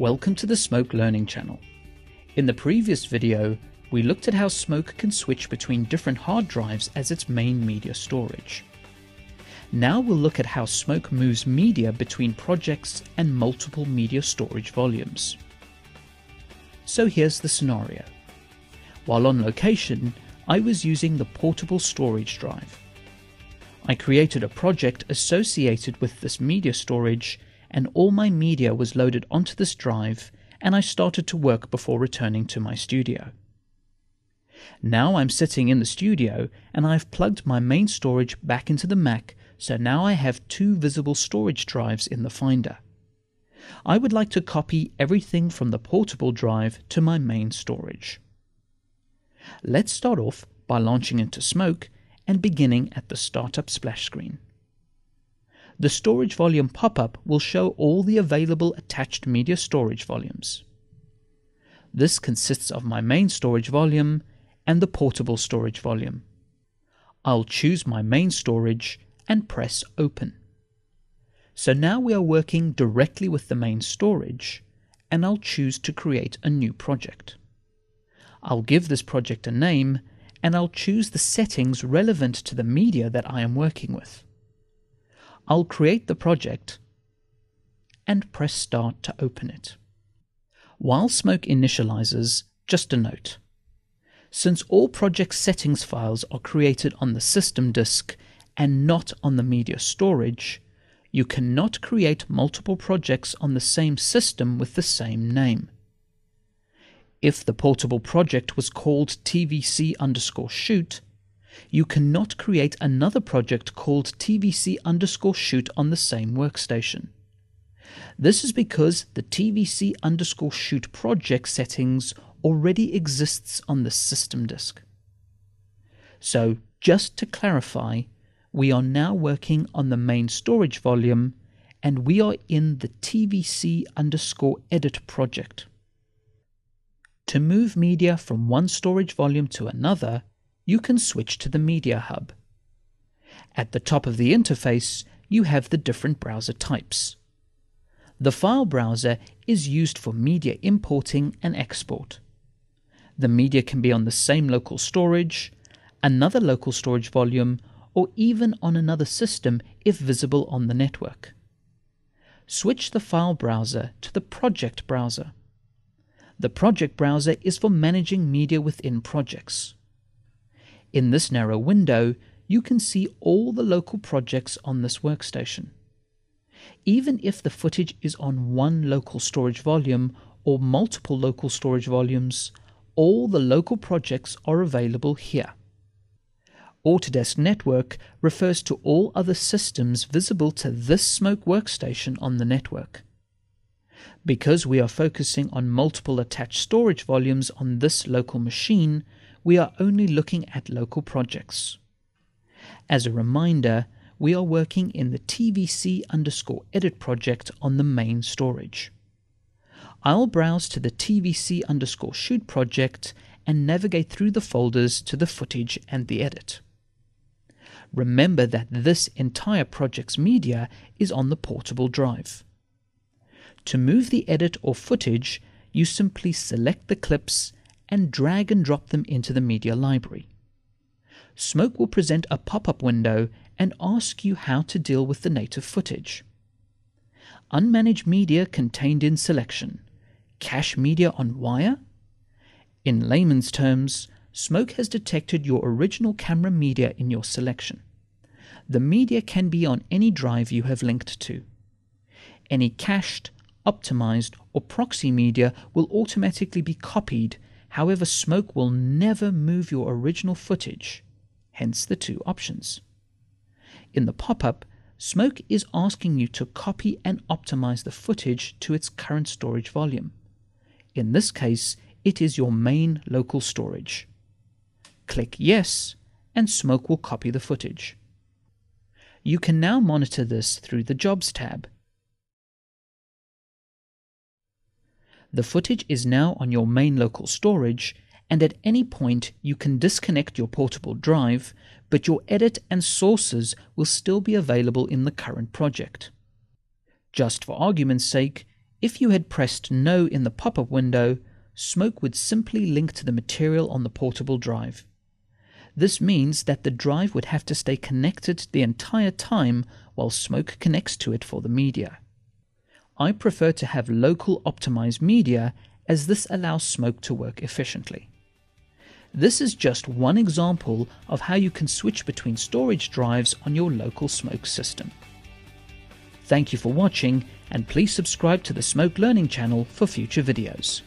Welcome to the Smoke Learning channel. In the previous video, we looked at how Smoke can switch between different hard drives as its main media storage. Now we'll look at how Smoke moves media between projects and multiple media storage volumes. So here's the scenario. While on location, I was using the portable storage drive. I created a project associated with this media storage and all my media was loaded onto this drive and I started to work before returning to my studio. Now I'm sitting in the studio and I've plugged my main storage back into the Mac so now I have two visible storage drives in the Finder. I would like to copy everything from the portable drive to my main storage. Let's start off by launching into Smoke and beginning at the Startup splash screen. The storage volume pop-up will show all the available attached media storage volumes. This consists of my main storage volume and the portable storage volume. I'll choose my main storage and press open. So now we are working directly with the main storage and I'll choose to create a new project. I'll give this project a name and I'll choose the settings relevant to the media that I am working with. I'll create the project and press start to open it. While Smoke initializes, just a note. Since all project settings files are created on the system disk and not on the media storage, you cannot create multiple projects on the same system with the same name. If the portable project was called tvc underscore shoot, you cannot create another project called tvc underscore shoot on the same workstation. This is because the tvc underscore shoot project settings already exists on the system disk. So just to clarify, we are now working on the main storage volume and we are in the tvc underscore edit project. To move media from one storage volume to another, you can switch to the Media Hub. At the top of the interface, you have the different browser types. The file browser is used for media importing and export. The media can be on the same local storage, another local storage volume, or even on another system if visible on the network. Switch the file browser to the project browser. The project browser is for managing media within projects. In this narrow window, you can see all the local projects on this workstation. Even if the footage is on one local storage volume or multiple local storage volumes, all the local projects are available here. Autodesk Network refers to all other systems visible to this Smoke workstation on the network. Because we are focusing on multiple attached storage volumes on this local machine, we are only looking at local projects. As a reminder, we are working in the tvc underscore edit project on the main storage. I'll browse to the tvc underscore shoot project and navigate through the folders to the footage and the edit. Remember that this entire project's media is on the portable drive. To move the edit or footage, you simply select the clips and drag and drop them into the media library. Smoke will present a pop-up window and ask you how to deal with the native footage. Unmanaged media contained in selection. Cache media on wire? In layman's terms, Smoke has detected your original camera media in your selection. The media can be on any drive you have linked to. Any cached, optimized, or proxy media will automatically be copied However, Smoke will never move your original footage, hence the two options. In the pop-up, Smoke is asking you to copy and optimize the footage to its current storage volume. In this case, it is your main local storage. Click Yes, and Smoke will copy the footage. You can now monitor this through the Jobs tab. The footage is now on your main local storage, and at any point you can disconnect your portable drive, but your edit and sources will still be available in the current project. Just for argument's sake, If you had pressed No in the pop-up window, Smoke would simply link to the material on the portable drive. This means that the drive would have to stay connected the entire time while Smoke connects to it for the media. I prefer to have local optimized media as this allows Smoke to work efficiently. This is just one example of how you can switch between storage drives on your local Smoke system. Thank you for watching and please subscribe to the Smoke Learning channel for future videos.